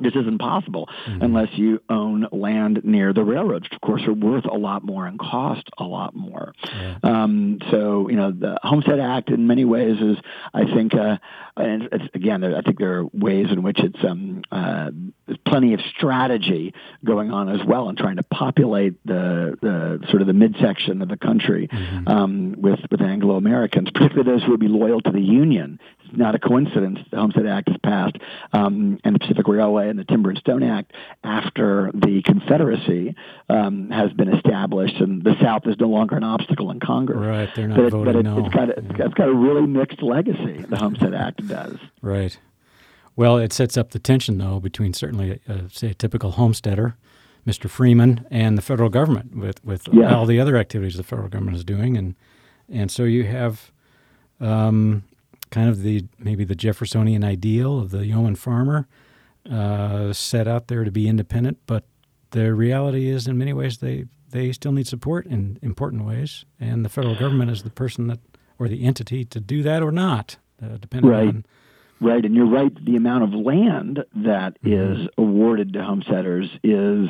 this isn't possible mm-hmm. unless you own land near the railroads, which of course are worth a lot more and cost a lot more. Yeah. Um, so, you know, the Homestead Act in many ways is, I think, uh, and again, I think there are ways in which it's um, uh, there's plenty of strategy going on as well in trying to populate the, the sort of the midsection of the country mm-hmm. um, with with Anglo Americans, particularly those who would be loyal to the Union. It's not a coincidence the Homestead Act is passed um, and the Pacific Railway and the Timber and Stone Act after the Confederacy um, has been established and the South is no longer an obstacle in Congress. Right, they're not but, voting but it, no. It's got, a, yeah. it's got a really mixed legacy. The Homestead Act does. Right. Well, it sets up the tension, though, between certainly, uh, say, a typical homesteader, Mr. Freeman, and the federal government with, with yeah. all the other activities the federal government is doing. And, and so you have um, kind of the maybe the Jeffersonian ideal of the yeoman farmer uh, set out there to be independent, but the reality is, in many ways, they, they still need support in important ways. And the federal government is the person that, or the entity to do that or not, uh, depending right. on Right, and you're right. The amount of land that mm-hmm. is awarded to homesteaders is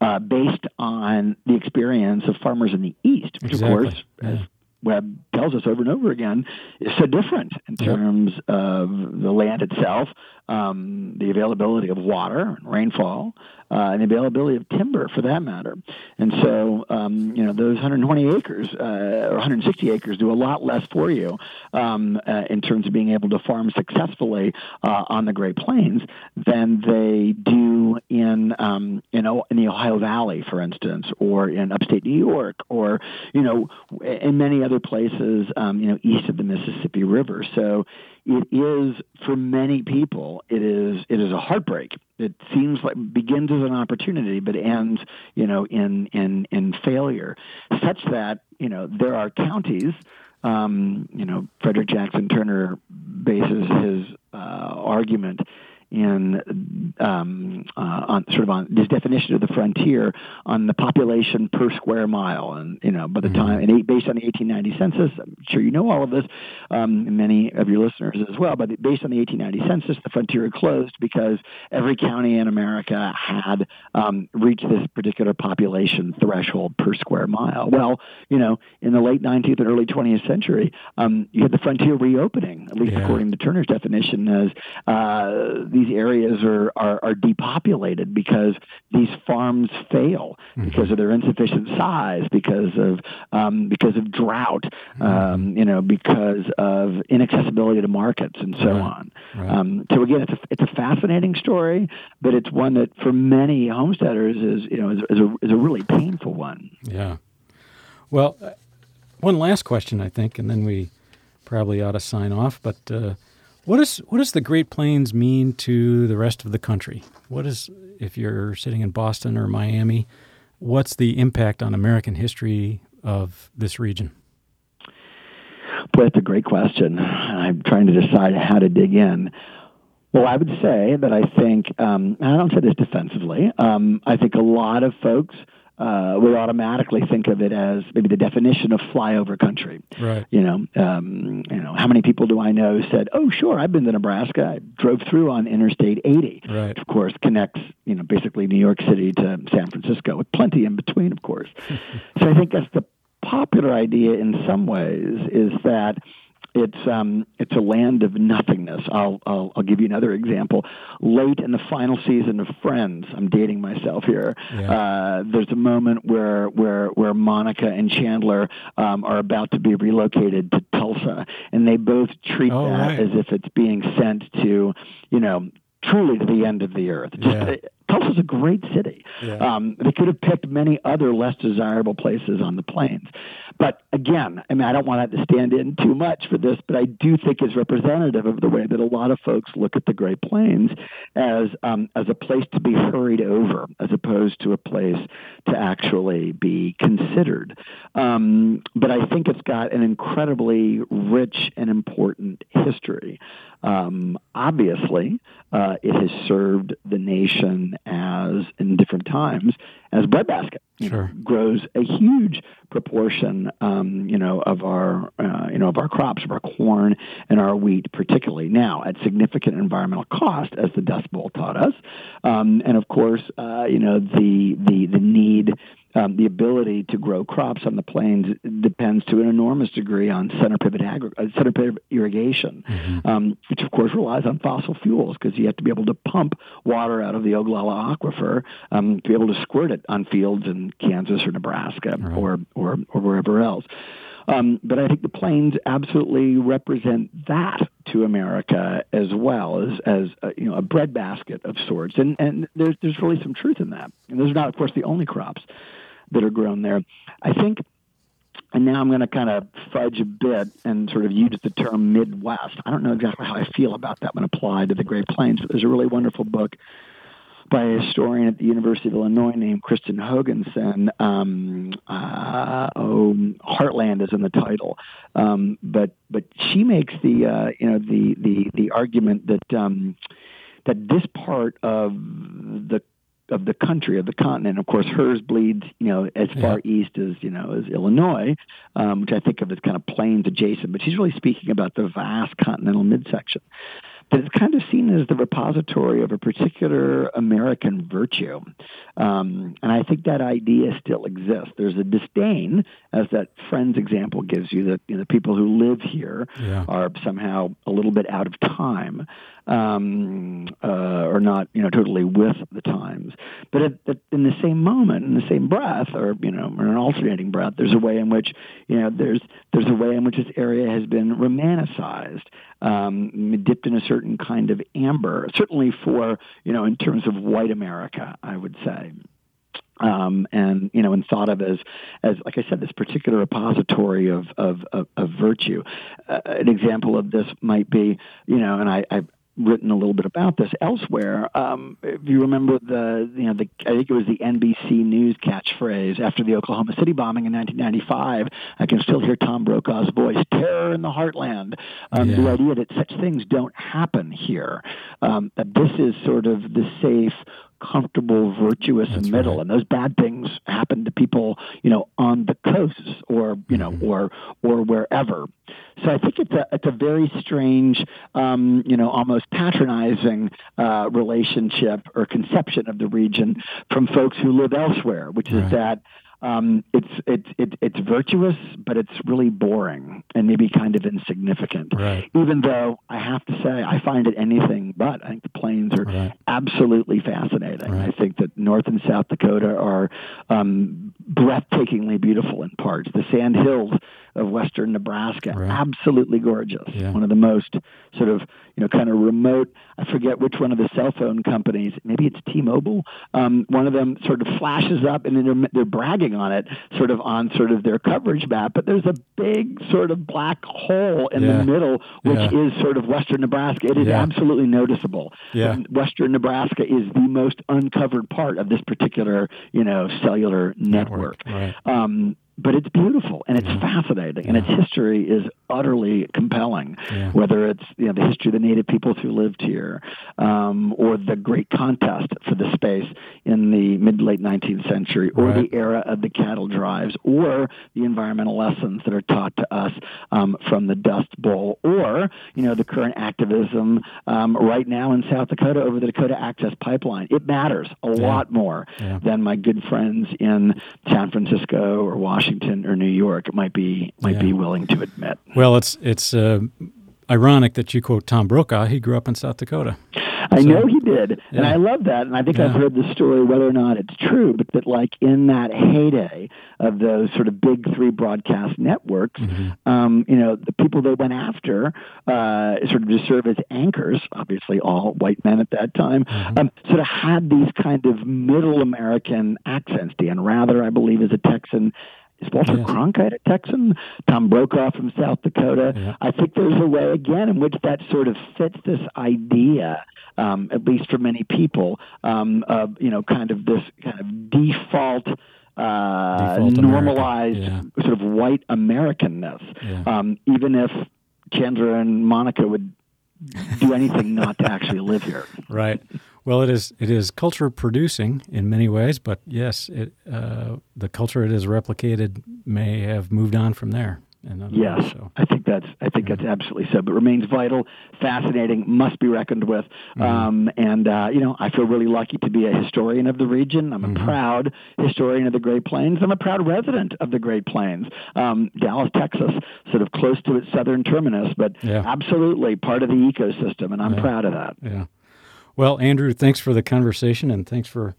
uh, based on the experience of farmers in the East, which, exactly. of course, yeah. as Webb tells us over and over again, is so different in terms of the land itself, um, the availability of water and rainfall, uh, and the availability of timber for that matter. And so, um, you know, those 120 acres uh, or 160 acres do a lot less for you um, uh, in terms of being able to farm successfully uh, on the Great Plains than they do in, um, in, in the Ohio Valley, for instance, or in upstate New York, or, you know, in many other places, um, you know, east of the Mississippi River. So, it is for many people it is it is a heartbreak. It seems like begins as an opportunity but ends you know in in in failure, such that you know there are counties. Um, you know, Frederick Jackson Turner bases his uh, argument in um, uh, on sort of on this definition of the frontier on the population per square mile, and you know by the mm-hmm. time and based on the 1890 census, I'm sure you know all of this, um, many of your listeners as well. But based on the 1890 census, the frontier closed because every county in America had um, reached this particular population threshold per square mile. Well, you know, in the late 19th and early 20th century, um, you had the frontier reopening, at least yeah. according to Turner's definition, as uh, the these areas are, are, are depopulated because these farms fail mm-hmm. because of their insufficient size, because of um, because of drought, mm-hmm. um, you know, because of inaccessibility to markets and so right. on. Right. Um, so again, it's a it's a fascinating story, but it's one that for many homesteaders is you know is, is a is a really painful one. Yeah. Well, uh, one last question, I think, and then we probably ought to sign off. But uh, what does what does the Great Plains mean to the rest of the country? What is if you're sitting in Boston or Miami? What's the impact on American history of this region? Boy, that's a great question. I'm trying to decide how to dig in. Well, I would say that I think, um, I don't say this defensively, um, I think a lot of folks uh, we automatically think of it as maybe the definition of flyover country. Right. You know, um, you know, how many people do I know said, "Oh, sure, I've been to Nebraska. I drove through on Interstate 80." Right. of course, connects you know basically New York City to San Francisco, with plenty in between, of course. so I think that's the popular idea in some ways is that it's um, it's a land of nothingness. I'll, I'll I'll give you another example. Late in the final season of Friends, I'm dating myself here. Yeah. Uh, there's a moment where where where Monica and Chandler um, are about to be relocated to Tulsa, and they both treat oh, that right. as if it's being sent to, you know, truly to the end of the earth. Just, yeah. Tulsa's a great city. Yeah. Um, they could have picked many other less desirable places on the plains. But again, I mean, I don't want that to stand in too much for this, but I do think it's representative of the way that a lot of folks look at the Great Plains as um, as a place to be hurried over, as opposed to a place to actually be considered. Um, but I think it's got an incredibly rich and important history. Um, obviously, uh, it has served the nation as, in different times, as breadbasket. Sure. Know, grows a huge proportion, um, you know, of our, uh, you know, of our crops, of our corn and our wheat, particularly now at significant environmental cost, as the Dust Bowl taught us, um, and of course, uh, you know, the the the need um, the ability to grow crops on the plains depends to an enormous degree on center pivot, agri- uh, center pivot irrigation, mm-hmm. um, which of course relies on fossil fuels because you have to be able to pump water out of the Ogallala aquifer um, to be able to squirt it on fields in Kansas or Nebraska right. or, or, or wherever else. Um, but I think the plains absolutely represent that to America as well as as a, you know a breadbasket of sorts, and and there's there's really some truth in that. And those are not, of course, the only crops that are grown there. I think, and now I'm going to kind of fudge a bit and sort of use the term Midwest. I don't know exactly how I feel about that when applied to the Great Plains, but there's a really wonderful book by a historian at the University of Illinois named Kristin Hoganson. Um, uh, oh, Heartland is in the title, um, but but she makes the uh, you know the the the argument that um, that this part of the of the country of the continent. Of course, hers bleeds, you know, as far yeah. east as you know as Illinois, um, which I think of as kind of plains adjacent. But she's really speaking about the vast continental midsection. But it's kind of seen as the repository of a particular American virtue, um, and I think that idea still exists. There's a disdain, as that Friends example gives you, that you know, the people who live here yeah. are somehow a little bit out of time um, uh, or not, you know, totally with the times. But at, at, in the same moment, in the same breath, or you know, in an alternating breath, there's a way in which you know there's there's a way in which this area has been romanticized, um, dipped in a certain kind of amber. Certainly for you know, in terms of white America, I would say. um, and you know, and thought of as, as like I said, this particular repository of of, of, of virtue. Uh, an example of this might be, you know, and I, I written a little bit about this elsewhere. Um, if you remember the, you know, the, I think it was the NBC News catchphrase after the Oklahoma City bombing in 1995. I can still hear Tom Brokaw's voice: "Terror in the heartland." Um, yeah. The idea that such things don't happen here. Um, that this is sort of the safe comfortable, virtuous That's middle. Right. And those bad things happen to people, you know, on the coasts or you know, mm-hmm. or or wherever. So I think it's a it's a very strange, um, you know, almost patronizing uh, relationship or conception of the region from folks who live elsewhere, which right. is that um, it's it's it, it's virtuous, but it's really boring and maybe kind of insignificant. Right. Even though I have to say I find it anything but. I think the plains are right. absolutely fascinating. Right. I think that North and South Dakota are um, breathtakingly beautiful in parts. The sand hills of western Nebraska. Right. Absolutely gorgeous. Yeah. One of the most sort of, you know, kind of remote. I forget which one of the cell phone companies, maybe it's T Mobile. Um, one of them sort of flashes up and they're, they're bragging on it, sort of on sort of their coverage map. But there's a big sort of black hole in yeah. the middle, which yeah. is sort of western Nebraska. It is absolutely noticeable. Yeah. Western Nebraska is the most uncovered part of this particular, you know, cellular network. network. Right. Um, but it's beautiful and it's yeah. fascinating and its history is utterly compelling yeah. whether it's you know the history of the native peoples who lived here um, or the great contest for the space in the mid late 19th century or right. the era of the cattle drives or the environmental lessons that are taught to us um, from the dust bowl or you know the current activism um, right now in south dakota over the dakota access pipeline it matters a yeah. lot more than my good friends in san francisco or washington Washington or New York might be might yeah. be willing to admit. Well, it's it's uh, ironic that you quote Tom Brokaw. He grew up in South Dakota. I so, know he did, yeah. and I love that. And I think yeah. I've heard the story, whether or not it's true, but that like in that heyday of those sort of big three broadcast networks, mm-hmm. um, you know, the people they went after, uh, sort of to serve as anchors, obviously all white men at that time, mm-hmm. um, sort of had these kind of middle American accents. Dan Rather, I believe, is a Texan. Is Walter yes. Cronkite a Texan? Tom Brokaw from South Dakota. Yeah. I think there's a way again in which that sort of fits this idea, um, at least for many people, um, of you know, kind of this kind of default. Uh, normalized yeah. sort of white Americanness, yeah. um, even if Chandler and Monica would do anything not to actually live here. Right. Well, it is it is culture producing in many ways, but yes, it, uh, the culture it has replicated may have moved on from there. Yes, ways, so. I think that's I think that's absolutely so. But remains vital, fascinating, must be reckoned with. Mm-hmm. Um, and uh, you know, I feel really lucky to be a historian of the region. I'm a mm-hmm. proud historian of the Great Plains. I'm a proud resident of the Great Plains, um, Dallas, Texas, sort of close to its southern terminus, but yeah. absolutely part of the ecosystem, and I'm yeah. proud of that. Yeah. Well, Andrew, thanks for the conversation and thanks for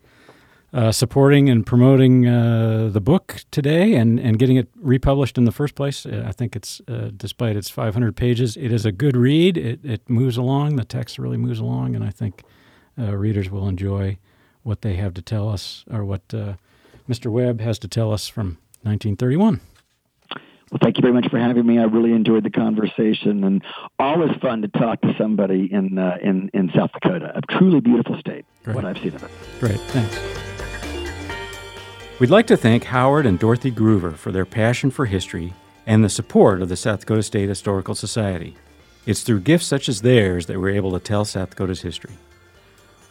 uh, supporting and promoting uh, the book today and, and getting it republished in the first place. I think it's, uh, despite its 500 pages, it is a good read. It, it moves along, the text really moves along, and I think uh, readers will enjoy what they have to tell us or what uh, Mr. Webb has to tell us from 1931. Well, thank you very much for having me. I really enjoyed the conversation, and always fun to talk to somebody in uh, in in South Dakota, a truly beautiful state. Great. What I've seen of it. Great, thanks. We'd like to thank Howard and Dorothy Groover for their passion for history and the support of the South Dakota State Historical Society. It's through gifts such as theirs that we're able to tell South Dakota's history.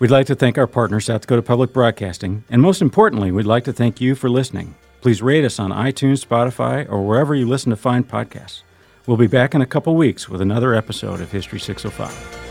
We'd like to thank our partner, South Dakota Public Broadcasting, and most importantly, we'd like to thank you for listening. Please rate us on iTunes, Spotify, or wherever you listen to find podcasts. We'll be back in a couple weeks with another episode of History 605.